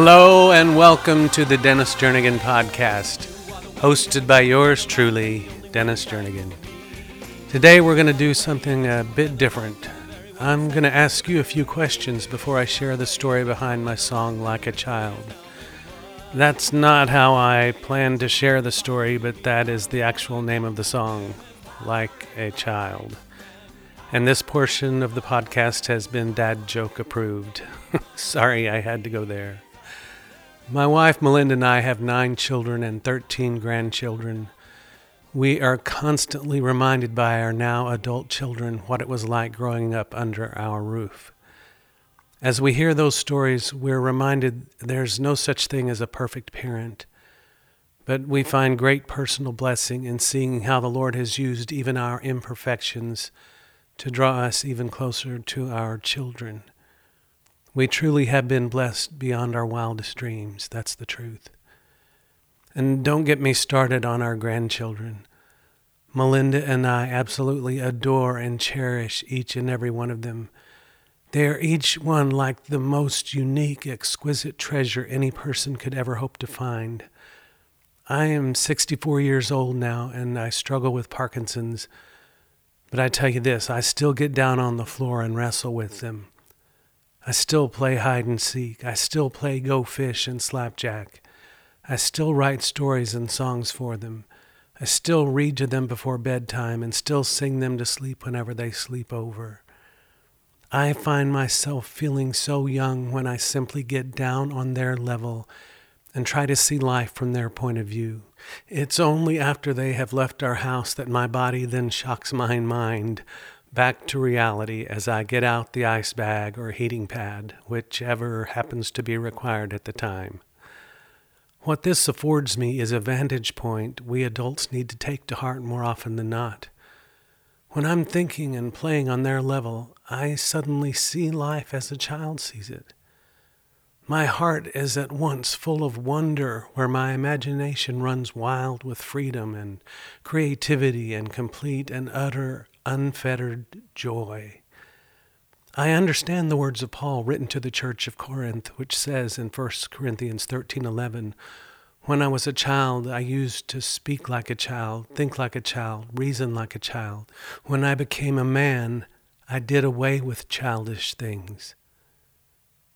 Hello and welcome to the Dennis Jernigan podcast, hosted by yours truly, Dennis Jernigan. Today we're going to do something a bit different. I'm going to ask you a few questions before I share the story behind my song Like a Child. That's not how I plan to share the story, but that is the actual name of the song, Like a Child. And this portion of the podcast has been dad joke approved. Sorry I had to go there. My wife Melinda and I have nine children and 13 grandchildren. We are constantly reminded by our now adult children what it was like growing up under our roof. As we hear those stories, we're reminded there's no such thing as a perfect parent, but we find great personal blessing in seeing how the Lord has used even our imperfections to draw us even closer to our children. We truly have been blessed beyond our wildest dreams. That's the truth. And don't get me started on our grandchildren. Melinda and I absolutely adore and cherish each and every one of them. They are each one like the most unique, exquisite treasure any person could ever hope to find. I am 64 years old now and I struggle with Parkinson's, but I tell you this I still get down on the floor and wrestle with them. I still play hide and seek. I still play go fish and slapjack. I still write stories and songs for them. I still read to them before bedtime and still sing them to sleep whenever they sleep over. I find myself feeling so young when I simply get down on their level and try to see life from their point of view. It's only after they have left our house that my body then shocks my mind back to reality as I get out the ice bag or heating pad, whichever happens to be required at the time. What this affords me is a vantage point we adults need to take to heart more often than not. When I'm thinking and playing on their level, I suddenly see life as a child sees it. My heart is at once full of wonder, where my imagination runs wild with freedom and creativity and complete and utter unfettered joy. I understand the words of Paul written to the church of Corinth, which says in 1 Corinthians 13:11, "When I was a child, I used to speak like a child, think like a child, reason like a child. When I became a man, I did away with childish things."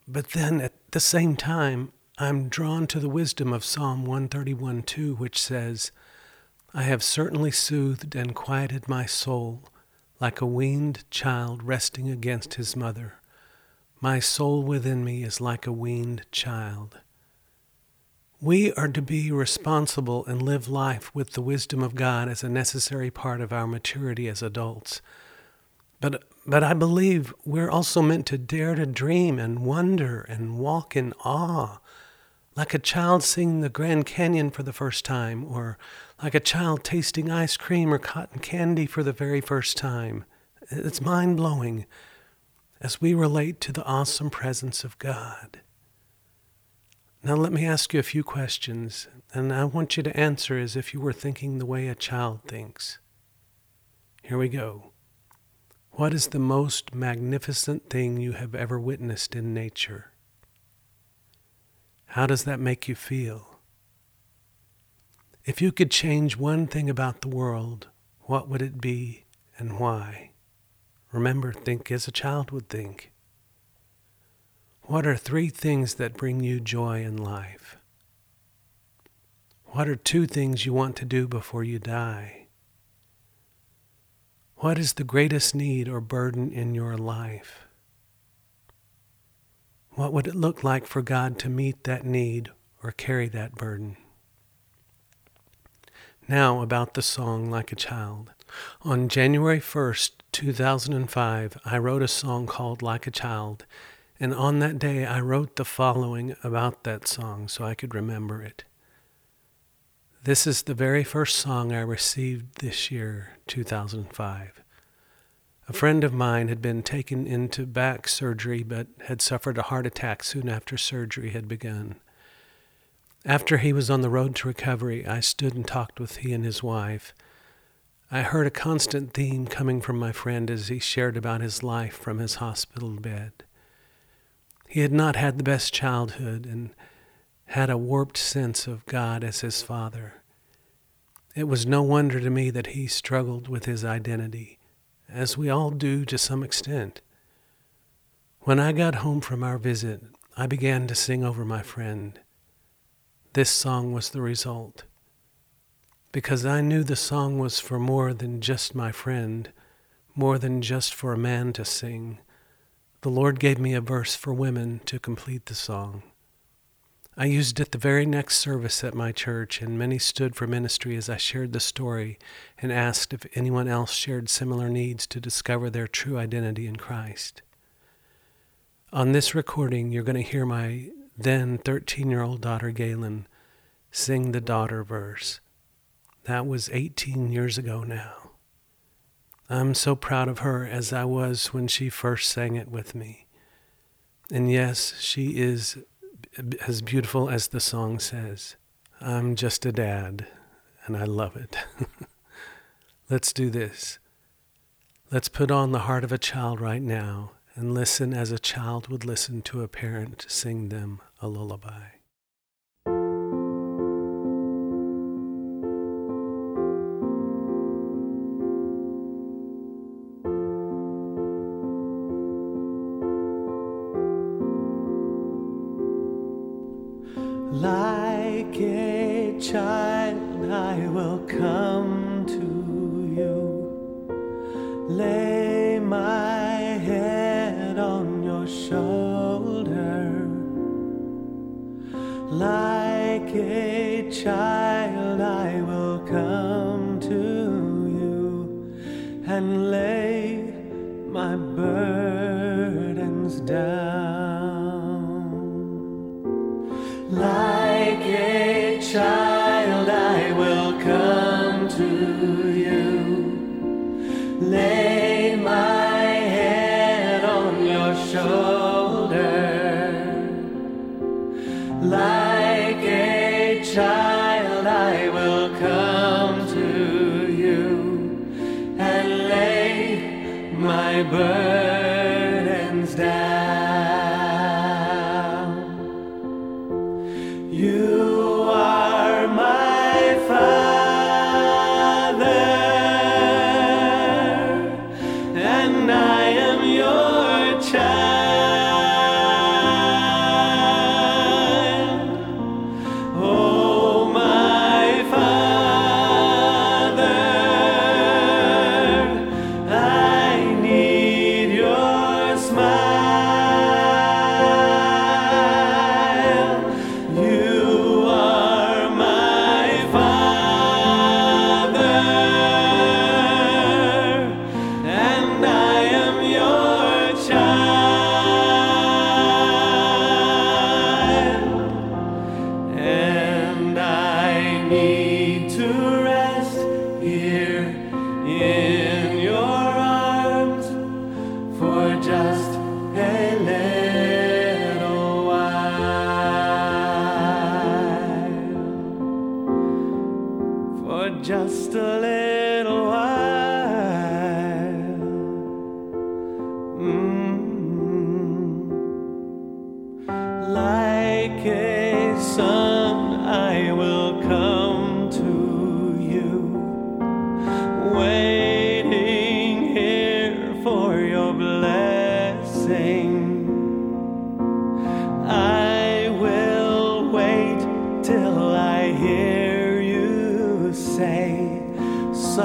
But then at the same time, I'm drawn to the wisdom of Psalm 131:2, which says, I have certainly soothed and quieted my soul like a weaned child resting against his mother. My soul within me is like a weaned child. We are to be responsible and live life with the wisdom of God as a necessary part of our maturity as adults. But, but I believe we're also meant to dare to dream and wonder and walk in awe, like a child seeing the Grand Canyon for the first time, or like a child tasting ice cream or cotton candy for the very first time. It's mind blowing as we relate to the awesome presence of God. Now, let me ask you a few questions, and I want you to answer as if you were thinking the way a child thinks. Here we go. What is the most magnificent thing you have ever witnessed in nature? How does that make you feel? If you could change one thing about the world, what would it be and why? Remember, think as a child would think. What are three things that bring you joy in life? What are two things you want to do before you die? What is the greatest need or burden in your life? What would it look like for God to meet that need or carry that burden? Now, about the song Like a Child. On January 1st, 2005, I wrote a song called Like a Child, and on that day I wrote the following about that song so I could remember it. This is the very first song I received this year, 2005. A friend of mine had been taken into back surgery but had suffered a heart attack soon after surgery had begun. After he was on the road to recovery, I stood and talked with he and his wife. I heard a constant theme coming from my friend as he shared about his life from his hospital bed. He had not had the best childhood and had a warped sense of God as his father. It was no wonder to me that he struggled with his identity, as we all do to some extent. When I got home from our visit, I began to sing over my friend. This song was the result. Because I knew the song was for more than just my friend, more than just for a man to sing. The Lord gave me a verse for women to complete the song. I used it the very next service at my church, and many stood for ministry as I shared the story and asked if anyone else shared similar needs to discover their true identity in Christ. On this recording, you're going to hear my then 13 year old daughter, Galen, sing the daughter verse. That was 18 years ago now. I'm so proud of her as I was when she first sang it with me. And yes, she is as beautiful as the song says. I'm just a dad, and I love it. Let's do this. Let's put on the heart of a child right now and listen as a child would listen to a parent sing them a lullaby. Like a child, I will come to you. Lay my head on your shoulder. Like a child, child, I will come to you. Lay my head on your shoulder. Like a child, I will come to you and lay my burdens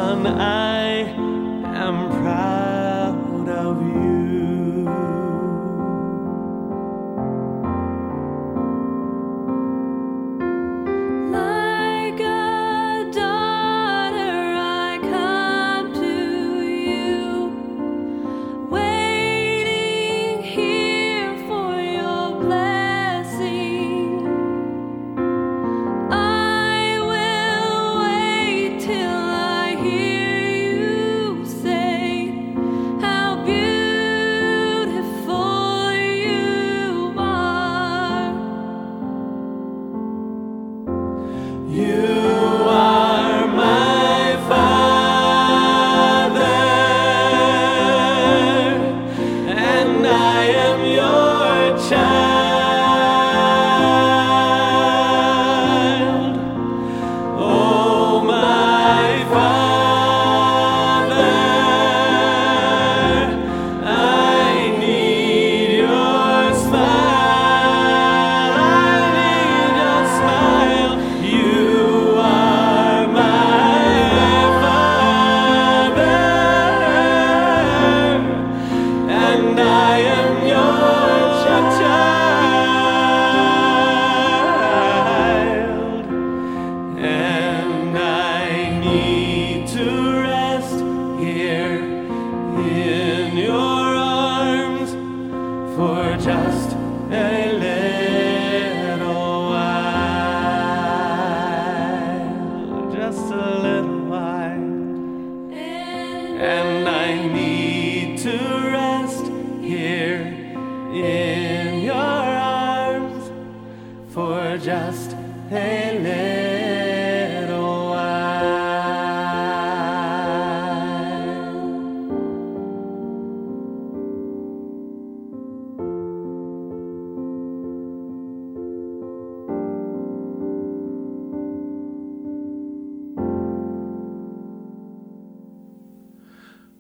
Son, I Yeah.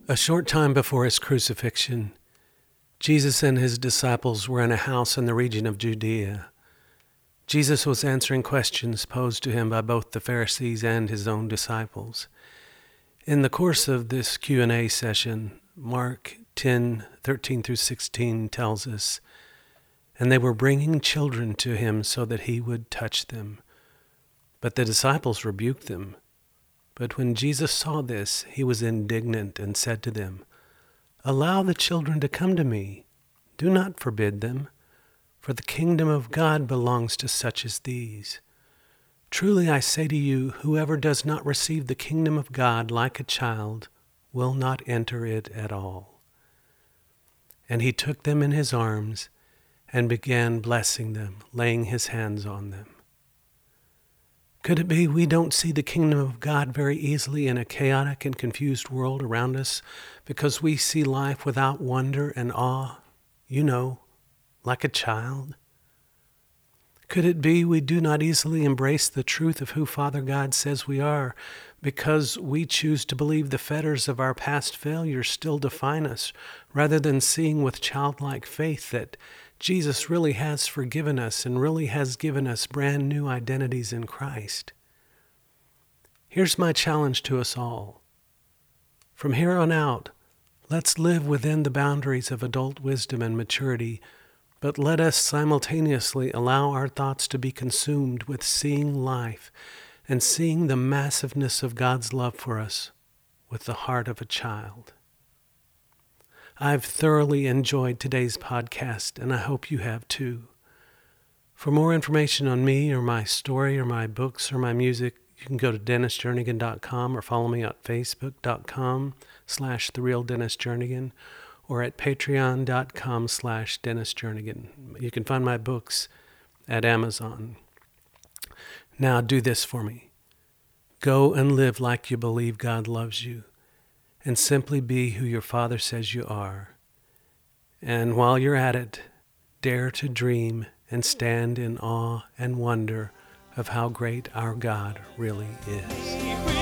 A short time before his crucifixion, Jesus and his disciples were in a house in the region of Judea. Jesus was answering questions posed to him by both the Pharisees and his own disciples. In the course of this Q&A session, Mark 10:13 through 16 tells us, "And they were bringing children to him so that he would touch them. But the disciples rebuked them. But when Jesus saw this, he was indignant and said to them, Allow the children to come to me. Do not forbid them, for the kingdom of God belongs to such as these. Truly I say to you, whoever does not receive the kingdom of God like a child will not enter it at all. And he took them in his arms and began blessing them, laying his hands on them. Could it be we don't see the kingdom of God very easily in a chaotic and confused world around us because we see life without wonder and awe, you know, like a child? Could it be we do not easily embrace the truth of who Father God says we are because we choose to believe the fetters of our past failures still define us rather than seeing with childlike faith that Jesus really has forgiven us and really has given us brand new identities in Christ? Here's my challenge to us all. From here on out, let's live within the boundaries of adult wisdom and maturity but let us simultaneously allow our thoughts to be consumed with seeing life and seeing the massiveness of God's love for us with the heart of a child. I've thoroughly enjoyed today's podcast, and I hope you have too. For more information on me or my story or my books or my music, you can go to dennisjernigan.com or follow me at facebook.com slash the or at patreon.com slash Dennis. You can find my books at Amazon. Now do this for me. Go and live like you believe God loves you, and simply be who your Father says you are. And while you're at it, dare to dream and stand in awe and wonder of how great our God really is.